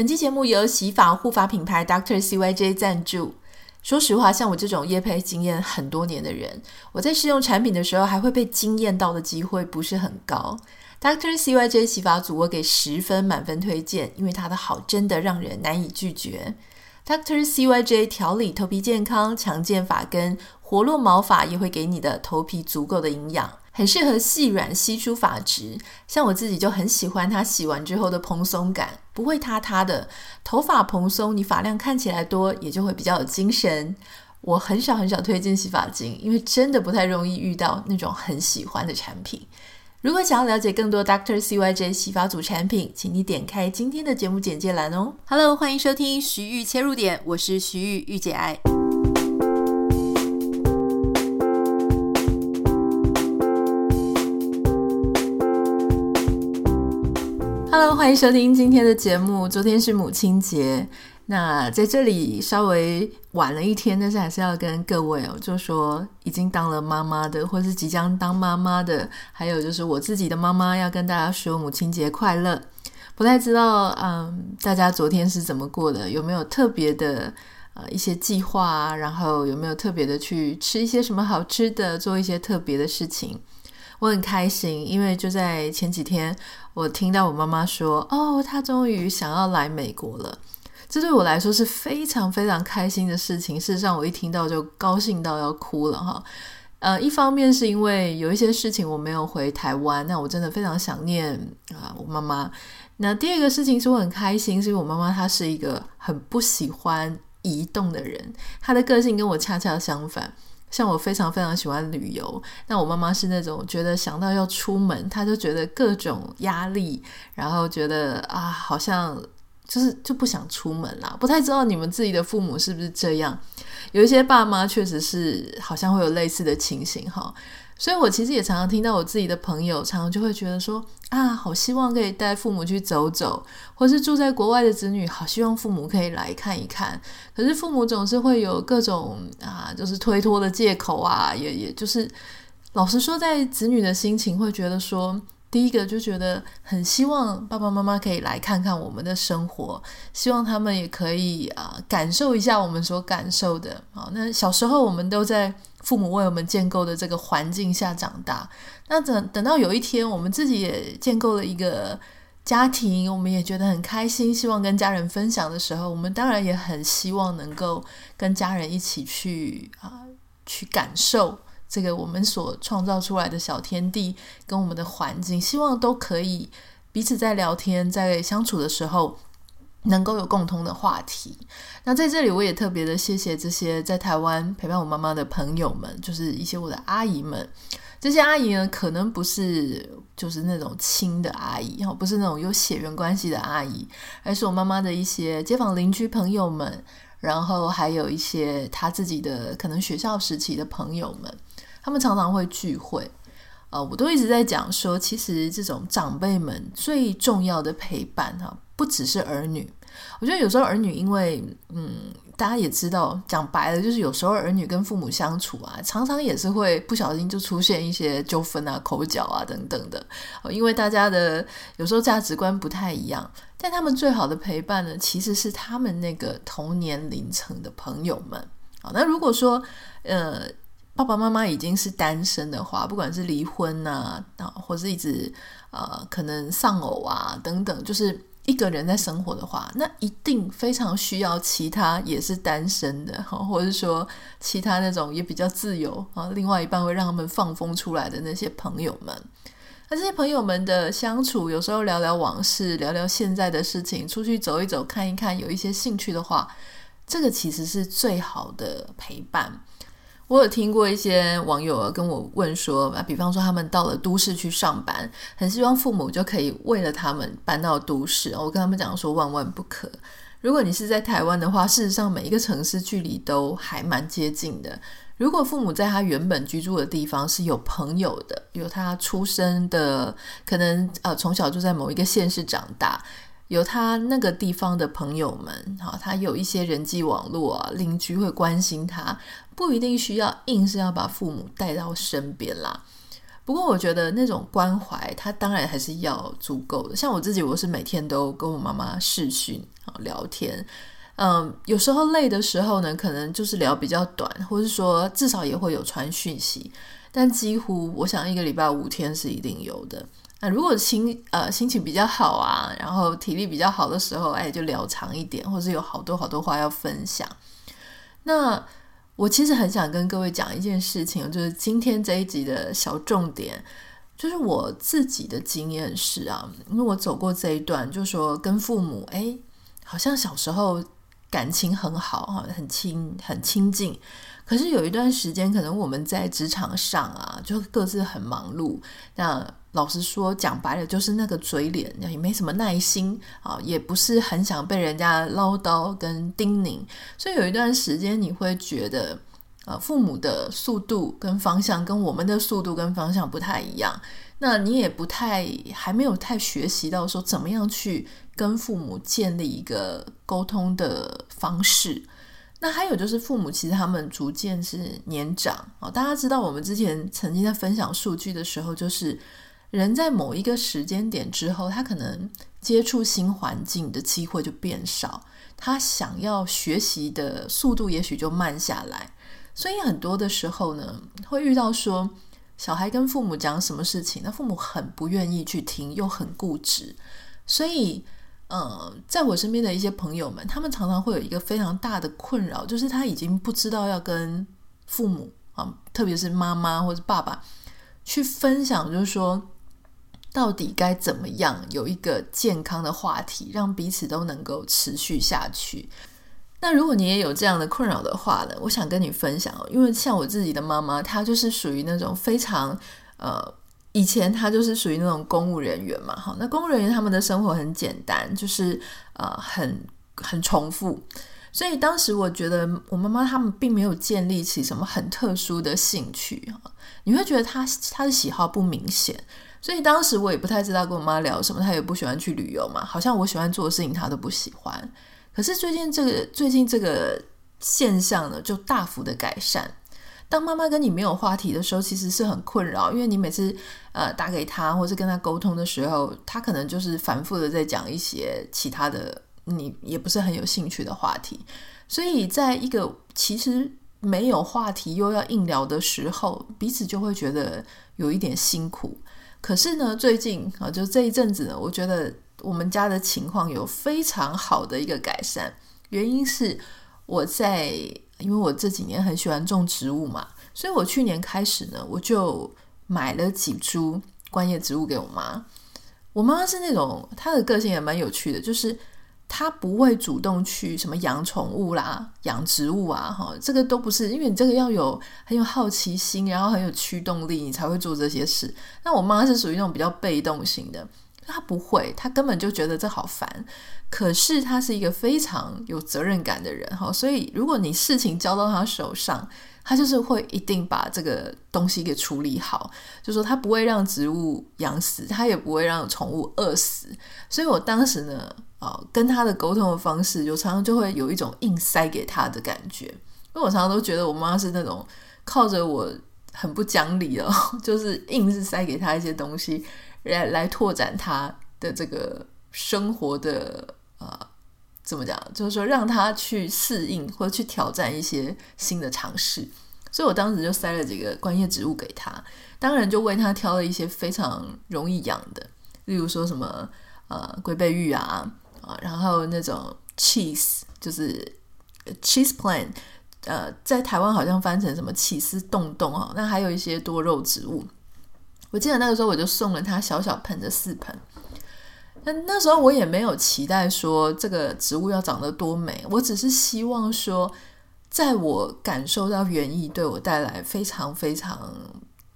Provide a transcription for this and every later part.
本期节目由洗发护发品牌 Doctor CYJ 赞助。说实话，像我这种业配经验很多年的人，我在试用产品的时候还会被惊艳到的机会不是很高。Doctor CYJ 洗发组我给十分满分推荐，因为它的好真的让人难以拒绝。Doctor CYJ 调理头皮健康、强健发根、活络毛发，也会给你的头皮足够的营养。很适合细软稀疏发质，像我自己就很喜欢它洗完之后的蓬松感，不会塌塌的。头发蓬松，你发量看起来多，也就会比较有精神。我很少很少推荐洗发精，因为真的不太容易遇到那种很喜欢的产品。如果想要了解更多 Dr. CYJ 洗发组产品，请你点开今天的节目简介栏哦。Hello，欢迎收听徐玉切入点，我是徐玉，御姐爱。欢迎收听今天的节目。昨天是母亲节，那在这里稍微晚了一天，但是还是要跟各位哦，就说已经当了妈妈的，或是即将当妈妈的，还有就是我自己的妈妈，要跟大家说母亲节快乐。不太知道，嗯，大家昨天是怎么过的？有没有特别的呃一些计划啊？然后有没有特别的去吃一些什么好吃的，做一些特别的事情？我很开心，因为就在前几天，我听到我妈妈说：“哦，她终于想要来美国了。”这对我来说是非常非常开心的事情。事实上，我一听到就高兴到要哭了哈。呃，一方面是因为有一些事情我没有回台湾，那我真的非常想念啊、我妈妈。那第二个事情是我很开心，是因为我妈妈她是一个很不喜欢移动的人，她的个性跟我恰恰相反。像我非常非常喜欢旅游，那我妈妈是那种觉得想到要出门，她就觉得各种压力，然后觉得啊，好像就是就不想出门啦。不太知道你们自己的父母是不是这样？有一些爸妈确实是好像会有类似的情形哈。所以我其实也常常听到我自己的朋友，常常就会觉得说啊，好希望可以带父母去走走，或是住在国外的子女，好希望父母可以来看一看。可是父母总是会有各种啊，就是推脱的借口啊，也也就是老实说，在子女的心情会觉得说，第一个就觉得很希望爸爸妈妈可以来看看我们的生活，希望他们也可以啊感受一下我们所感受的。好，那小时候我们都在。父母为我们建构的这个环境下长大，那等等到有一天我们自己也建构了一个家庭，我们也觉得很开心，希望跟家人分享的时候，我们当然也很希望能够跟家人一起去啊，去感受这个我们所创造出来的小天地跟我们的环境，希望都可以彼此在聊天，在相处的时候。能够有共同的话题，那在这里我也特别的谢谢这些在台湾陪伴我妈妈的朋友们，就是一些我的阿姨们。这些阿姨呢，可能不是就是那种亲的阿姨，哈，不是那种有血缘关系的阿姨，而是我妈妈的一些街坊邻居朋友们，然后还有一些她自己的可能学校时期的朋友们，他们常常会聚会。呃，我都一直在讲说，其实这种长辈们最重要的陪伴，哈。不只是儿女，我觉得有时候儿女，因为嗯，大家也知道，讲白了就是有时候儿女跟父母相处啊，常常也是会不小心就出现一些纠纷啊、口角啊等等的。因为大家的有时候价值观不太一样，但他们最好的陪伴呢，其实是他们那个同年龄层的朋友们。好，那如果说呃爸爸妈妈已经是单身的话，不管是离婚啊，啊，或是一直呃可能丧偶啊等等，就是。一个人在生活的话，那一定非常需要其他也是单身的，或者是说其他那种也比较自由啊，另外一半会让他们放风出来的那些朋友们。那这些朋友们的相处，有时候聊聊往事，聊聊现在的事情，出去走一走，看一看，有一些兴趣的话，这个其实是最好的陪伴。我有听过一些网友跟我问说，比方说他们到了都市去上班，很希望父母就可以为了他们搬到都市。我跟他们讲说，万万不可。如果你是在台湾的话，事实上每一个城市距离都还蛮接近的。如果父母在他原本居住的地方是有朋友的，有他出生的，可能呃从小就在某一个县市长大。有他那个地方的朋友们，哈，他有一些人际网络啊，邻居会关心他，不一定需要硬是要把父母带到身边啦。不过我觉得那种关怀，他当然还是要足够的。像我自己，我是每天都跟我妈妈视讯，聊天。嗯，有时候累的时候呢，可能就是聊比较短，或是说至少也会有传讯息。但几乎我想一个礼拜五天是一定有的。那如果心呃心情比较好啊，然后体力比较好的时候，哎，就聊长一点，或是有好多好多话要分享。那我其实很想跟各位讲一件事情，就是今天这一集的小重点，就是我自己的经验是啊，因为我走过这一段，就说跟父母，哎，好像小时候感情很好哈，很亲很亲近。可是有一段时间，可能我们在职场上啊，就各自很忙碌。那老实说，讲白了就是那个嘴脸，也没什么耐心啊，也不是很想被人家唠叨跟叮咛。所以有一段时间，你会觉得，呃，父母的速度跟方向跟我们的速度跟方向不太一样。那你也不太还没有太学习到说怎么样去跟父母建立一个沟通的方式。那还有就是父母其实他们逐渐是年长啊，大家知道我们之前曾经在分享数据的时候，就是人在某一个时间点之后，他可能接触新环境的机会就变少，他想要学习的速度也许就慢下来，所以很多的时候呢，会遇到说小孩跟父母讲什么事情，那父母很不愿意去听，又很固执，所以。呃，在我身边的一些朋友们，他们常常会有一个非常大的困扰，就是他已经不知道要跟父母啊，特别是妈妈或者爸爸去分享，就是说到底该怎么样有一个健康的话题，让彼此都能够持续下去。那如果你也有这样的困扰的话呢，我想跟你分享，因为像我自己的妈妈，她就是属于那种非常呃。以前他就是属于那种公务人员嘛，哈，那公务人员他们的生活很简单，就是呃很很重复，所以当时我觉得我妈妈他们并没有建立起什么很特殊的兴趣，你会觉得他他的喜好不明显，所以当时我也不太知道跟我妈聊什么，她也不喜欢去旅游嘛，好像我喜欢做的事情她都不喜欢，可是最近这个最近这个现象呢，就大幅的改善。当妈妈跟你没有话题的时候，其实是很困扰，因为你每次呃打给他或是跟他沟通的时候，他可能就是反复的在讲一些其他的你也不是很有兴趣的话题，所以在一个其实没有话题又要硬聊的时候，彼此就会觉得有一点辛苦。可是呢，最近啊，就这一阵子呢，我觉得我们家的情况有非常好的一个改善，原因是我在。因为我这几年很喜欢种植物嘛，所以我去年开始呢，我就买了几株观叶植物给我妈。我妈妈是那种她的个性也蛮有趣的，就是她不会主动去什么养宠物啦、养植物啊，哈，这个都不是，因为你这个要有很有好奇心，然后很有驱动力，你才会做这些事。那我妈是属于那种比较被动型的。他不会，他根本就觉得这好烦。可是他是一个非常有责任感的人哈，所以如果你事情交到他手上，他就是会一定把这个东西给处理好。就说他不会让植物养死，他也不会让宠物饿死。所以我当时呢，啊，跟他的沟通的方式，就常常就会有一种硬塞给他的感觉。因为我常常都觉得我妈是那种靠着我很不讲理哦，就是硬是塞给他一些东西。来来拓展他的这个生活的呃，怎么讲？就是说让他去适应或者去挑战一些新的尝试。所以我当时就塞了几个观叶植物给他，当然就为他挑了一些非常容易养的，例如说什么呃龟背芋啊啊，然后那种 cheese 就是 cheese plant，呃，在台湾好像翻成什么起司冻冻哈，那还有一些多肉植物。我记得那个时候，我就送了他小小盆的四盆。那那时候我也没有期待说这个植物要长得多美，我只是希望说，在我感受到园艺对我带来非常非常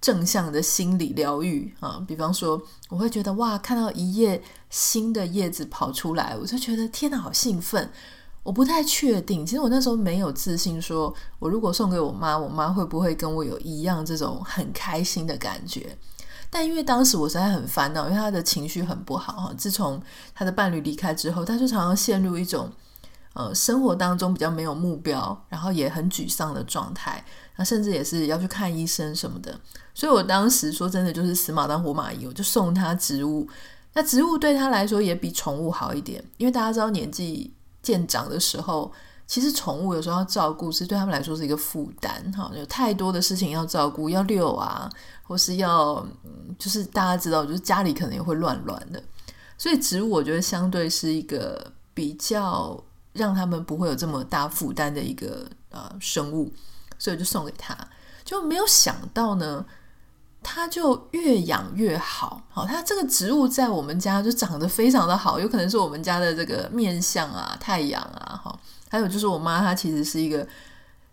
正向的心理疗愈啊。比方说，我会觉得哇，看到一叶新的叶子跑出来，我就觉得天哪，好兴奋！我不太确定，其实我那时候没有自信说，说我如果送给我妈，我妈会不会跟我有一样这种很开心的感觉。但因为当时我实在很烦恼，因为他的情绪很不好哈。自从他的伴侣离开之后，他就常常陷入一种呃生活当中比较没有目标，然后也很沮丧的状态。那甚至也是要去看医生什么的。所以我当时说真的就是死马当活马医，我就送他植物。那植物对他来说也比宠物好一点，因为大家知道年纪渐长的时候，其实宠物有时候要照顾，是对他们来说是一个负担哈，有太多的事情要照顾，要遛啊，或是要，就是大家知道，就是家里可能也会乱乱的，所以植物我觉得相对是一个比较让他们不会有这么大负担的一个呃生物，所以就送给他，就没有想到呢。它就越养越好，好，它这个植物在我们家就长得非常的好，有可能是我们家的这个面相啊、太阳啊，哈，还有就是我妈，她其实是一个，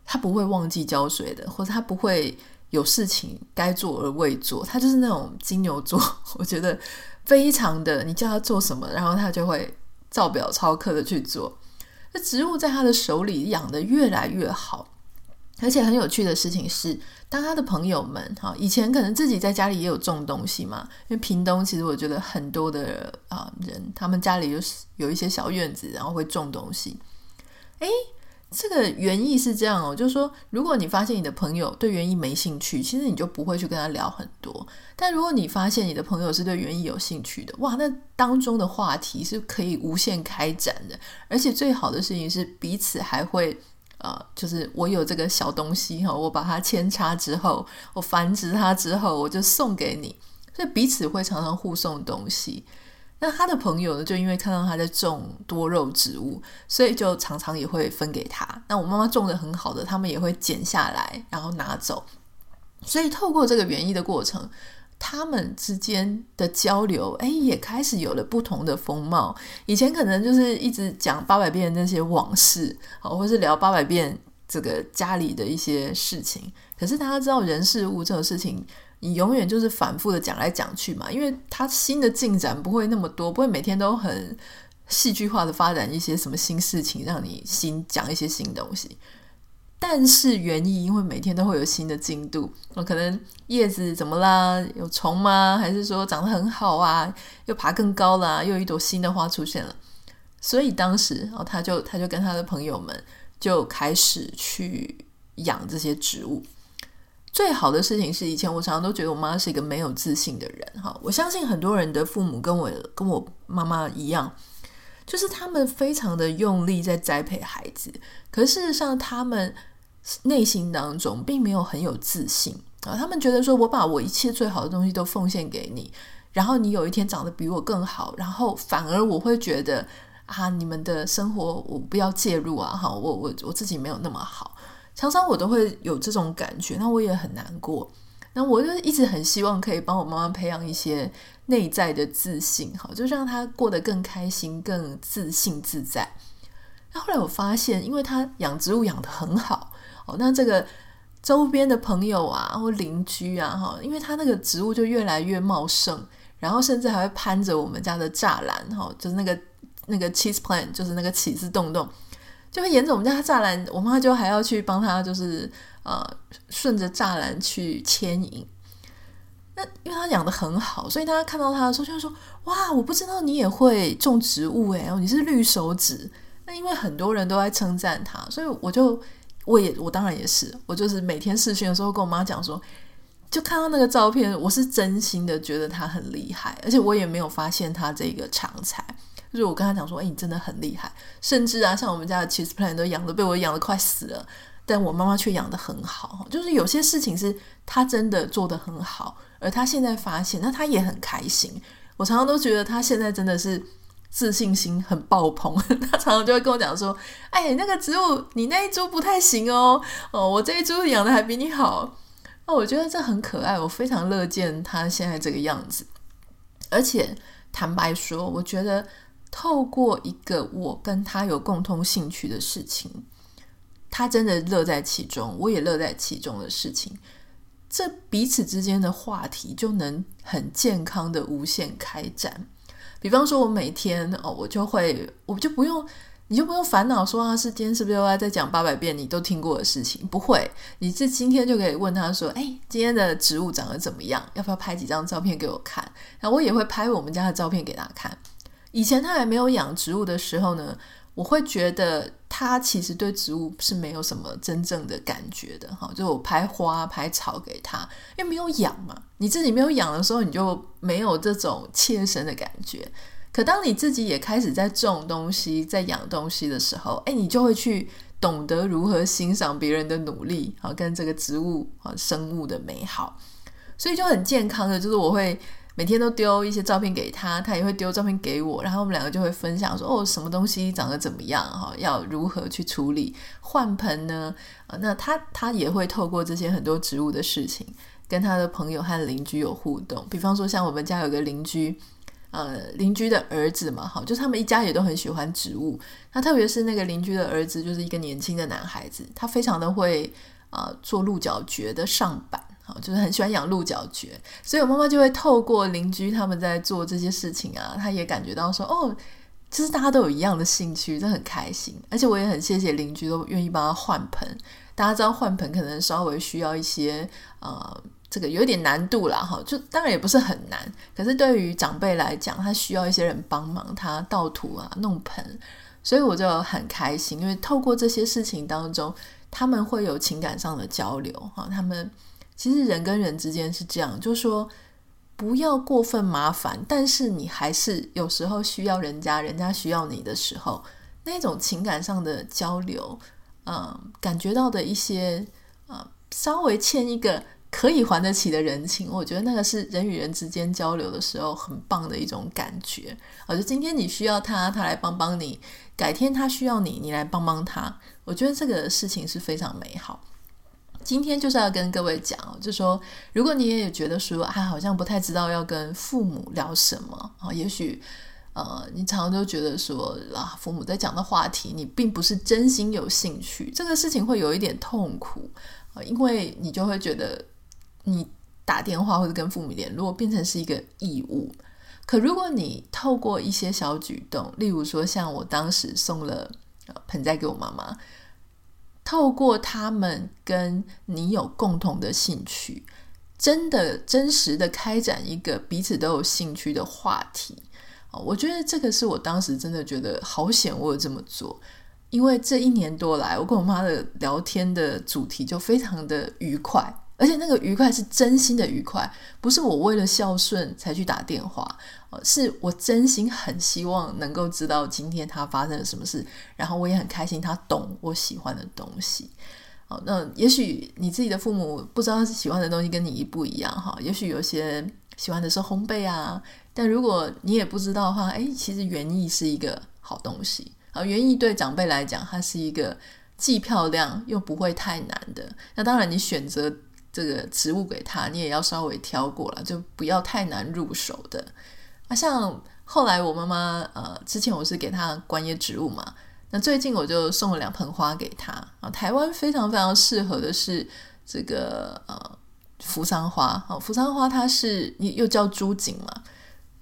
她不会忘记浇水的，或者她不会有事情该做而未做，她就是那种金牛座，我觉得非常的，你叫她做什么，然后她就会照表超课的去做。那植物在她的手里养得越来越好。而且很有趣的事情是，当他的朋友们哈，以前可能自己在家里也有种东西嘛，因为屏东其实我觉得很多的啊人，他们家里有有一些小院子，然后会种东西。诶，这个原意是这样哦，就是说，如果你发现你的朋友对园艺没兴趣，其实你就不会去跟他聊很多。但如果你发现你的朋友是对园艺有兴趣的，哇，那当中的话题是可以无限开展的，而且最好的事情是彼此还会。呃，就是我有这个小东西哈，我把它扦插之后，我繁殖它之后，我就送给你，所以彼此会常常互送东西。那他的朋友呢，就因为看到他在种多肉植物，所以就常常也会分给他。那我妈妈种的很好的，他们也会剪下来，然后拿走。所以透过这个园艺的过程。他们之间的交流，哎，也开始有了不同的风貌。以前可能就是一直讲八百遍那些往事，好，或是聊八百遍这个家里的一些事情。可是大家知道，人事物这种事情，你永远就是反复的讲来讲去嘛，因为它新的进展不会那么多，不会每天都很戏剧化的发展一些什么新事情，让你新讲一些新东西。但是园艺因为每天都会有新的进度，可能叶子怎么啦？有虫吗？还是说长得很好啊？又爬更高了，又有一朵新的花出现了。所以当时哦，他就他就跟他的朋友们就开始去养这些植物。最好的事情是，以前我常常都觉得我妈是一个没有自信的人哈。我相信很多人的父母跟我跟我妈妈一样，就是他们非常的用力在栽培孩子，可事实上他们。内心当中并没有很有自信啊，他们觉得说，我把我一切最好的东西都奉献给你，然后你有一天长得比我更好，然后反而我会觉得啊，你们的生活我不要介入啊，哈，我我我自己没有那么好，常常我都会有这种感觉，那我也很难过，那我就一直很希望可以帮我妈妈培养一些内在的自信，哈，就让她过得更开心、更自信自在。那后来我发现，因为她养植物养得很好。哦，那这个周边的朋友啊，或邻居啊，哈，因为他那个植物就越来越茂盛，然后甚至还会攀着我们家的栅栏，哈，就是那个那个 cheese plant，就是那个起司洞洞，就会沿着我们家的栅栏，我妈就还要去帮他，就是呃，顺着栅栏去牵引。那因为他养得很好，所以大家看到他的时候就会说：“哇，我不知道你也会种植物诶，你是绿手指。”那因为很多人都在称赞他，所以我就。我也，我当然也是，我就是每天视讯的时候跟我妈讲说，就看到那个照片，我是真心的觉得他很厉害，而且我也没有发现他这个长才，就是我跟他讲说，哎，你真的很厉害，甚至啊，像我们家的 cheese plant 都养的被我养的快死了，但我妈妈却养的很好，就是有些事情是他真的做得很好，而他现在发现，那他也很开心，我常常都觉得他现在真的是。自信心很爆棚，他常常就会跟我讲说：“哎，那个植物你那一株不太行哦，哦，我这一株养的还比你好。”那我觉得这很可爱，我非常乐见他现在这个样子。而且坦白说，我觉得透过一个我跟他有共同兴趣的事情，他真的乐在其中，我也乐在其中的事情，这彼此之间的话题就能很健康的无限开展。比方说，我每天哦，我就会，我就不用，你就不用烦恼说啊，是今天是不是又要再讲八百遍你都听过的事情？不会，你这今天就可以问他说，哎，今天的植物长得怎么样？要不要拍几张照片给我看？然后我也会拍我们家的照片给他看。以前他还没有养植物的时候呢，我会觉得他其实对植物是没有什么真正的感觉的哈，就我拍花拍草给他，因为没有养嘛，你自己没有养的时候，你就没有这种切身的感觉。可当你自己也开始在种东西、在养东西的时候，哎，你就会去懂得如何欣赏别人的努力，啊，跟这个植物啊生物的美好，所以就很健康的，就是我会。每天都丢一些照片给他，他也会丢照片给我，然后我们两个就会分享说哦，什么东西长得怎么样哈，要如何去处理换盆呢？那他他也会透过这些很多植物的事情，跟他的朋友和邻居有互动。比方说，像我们家有个邻居，呃，邻居的儿子嘛，哈，就他们一家也都很喜欢植物。那特别是那个邻居的儿子，就是一个年轻的男孩子，他非常的会啊、呃、做鹿角蕨的上板。就是很喜欢养鹿角蕨，所以我妈妈就会透过邻居他们在做这些事情啊，她也感觉到说，哦，其实大家都有一样的兴趣，这很开心。而且我也很谢谢邻居都愿意帮他换盆。大家知道换盆可能稍微需要一些呃，这个有点难度啦，哈，就当然也不是很难，可是对于长辈来讲，他需要一些人帮忙他倒土啊、弄盆，所以我就很开心，因为透过这些事情当中，他们会有情感上的交流哈，他们。其实人跟人之间是这样，就是说不要过分麻烦，但是你还是有时候需要人家，人家需要你的时候，那种情感上的交流，嗯，感觉到的一些，嗯，稍微欠一个可以还得起的人情，我觉得那个是人与人之间交流的时候很棒的一种感觉。而就今天你需要他，他来帮帮你；改天他需要你，你来帮帮他。我觉得这个事情是非常美好。今天就是要跟各位讲，就说如果你也觉得说，啊，好像不太知道要跟父母聊什么啊，也许呃，你常常都觉得说啊，父母在讲的话题，你并不是真心有兴趣，这个事情会有一点痛苦啊，因为你就会觉得你打电话或者跟父母联络变成是一个义务。可如果你透过一些小举动，例如说像我当时送了盆栽给我妈妈。透过他们跟你有共同的兴趣，真的真实的开展一个彼此都有兴趣的话题，我觉得这个是我当时真的觉得好险，我有这么做，因为这一年多来，我跟我妈的聊天的主题就非常的愉快。而且那个愉快是真心的愉快，不是我为了孝顺才去打电话，是我真心很希望能够知道今天他发生了什么事，然后我也很开心他懂我喜欢的东西。好，那也许你自己的父母不知道喜欢的东西跟你一不一样哈，也许有些喜欢的是烘焙啊，但如果你也不知道的话，诶，其实园艺是一个好东西啊，园艺对长辈来讲，它是一个既漂亮又不会太难的。那当然，你选择。这个植物给他，你也要稍微挑过了，就不要太难入手的。啊，像后来我妈妈，呃，之前我是给她观叶植物嘛，那最近我就送了两盆花给她。啊，台湾非常非常适合的是这个呃扶桑花，好，扶桑花它是又叫朱槿嘛。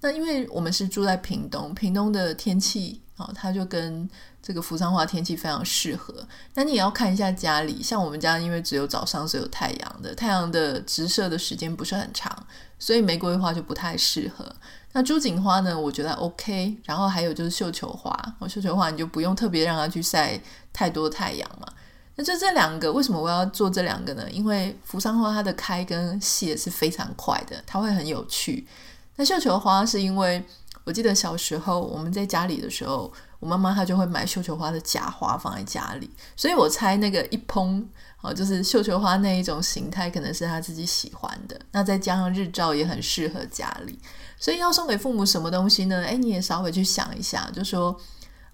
那因为我们是住在屏东，屏东的天气啊，它就跟这个扶桑花天气非常适合，那你也要看一下家里，像我们家因为只有早上是有太阳的，太阳的直射的时间不是很长，所以玫瑰花就不太适合。那朱槿花呢，我觉得 OK。然后还有就是绣球花，绣球花你就不用特别让它去晒太多太阳嘛。那就这两个，为什么我要做这两个呢？因为扶桑花它的开跟谢是非常快的，它会很有趣。那绣球花是因为我记得小时候我们在家里的时候。我妈妈她就会买绣球花的假花放在家里，所以我猜那个一捧哦，就是绣球花那一种形态，可能是她自己喜欢的。那再加上日照也很适合家里，所以要送给父母什么东西呢？诶，你也稍微去想一下，就说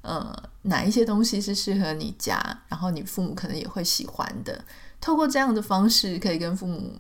呃，哪一些东西是适合你家，然后你父母可能也会喜欢的。透过这样的方式，可以跟父母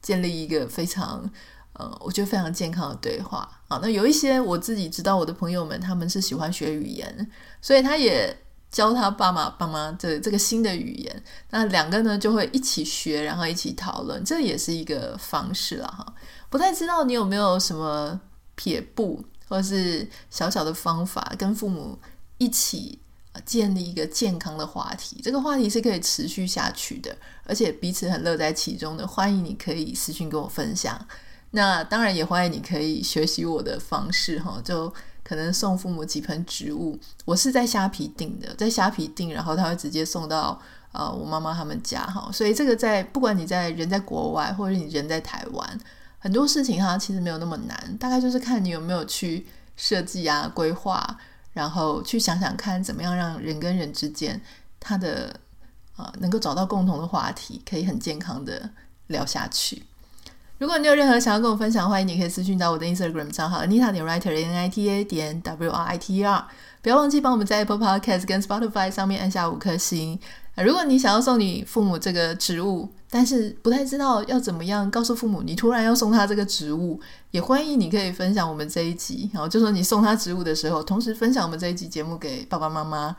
建立一个非常。呃，我觉得非常健康的对话啊。那有一些我自己知道，我的朋友们他们是喜欢学语言，所以他也教他爸妈爸妈这这个新的语言。那两个呢就会一起学，然后一起讨论，这也是一个方式了哈。不太知道你有没有什么撇步，或是小小的方法，跟父母一起建立一个健康的话题。这个话题是可以持续下去的，而且彼此很乐在其中的。欢迎你可以私信跟我分享。那当然也欢迎你可以学习我的方式哈，就可能送父母几盆植物。我是在虾皮订的，在虾皮订，然后他会直接送到呃我妈妈他们家哈。所以这个在不管你在人在国外，或者你人在台湾，很多事情哈其实没有那么难，大概就是看你有没有去设计啊、规划，然后去想想看怎么样让人跟人之间他的呃能够找到共同的话题，可以很健康的聊下去。如果你有任何想要跟我分享，欢迎你可以私讯到我的 Instagram 账号 Anita 点 Writer N I T A 点 W R I T E R。不要忘记帮我们在 Apple Podcast 跟 Spotify 上面按下五颗星。如果你想要送你父母这个植物，但是不太知道要怎么样告诉父母你突然要送他这个植物，也欢迎你可以分享我们这一集，然后就说你送他植物的时候，同时分享我们这一集节目给爸爸妈妈。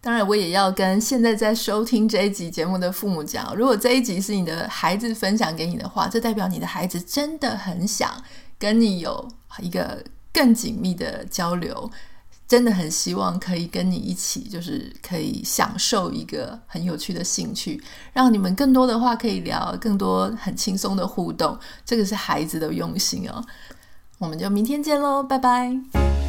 当然，我也要跟现在在收听这一集节目的父母讲，如果这一集是你的孩子分享给你的话，这代表你的孩子真的很想跟你有一个更紧密的交流。真的很希望可以跟你一起，就是可以享受一个很有趣的兴趣，让你们更多的话可以聊，更多很轻松的互动。这个是孩子的用心哦。我们就明天见喽，拜拜。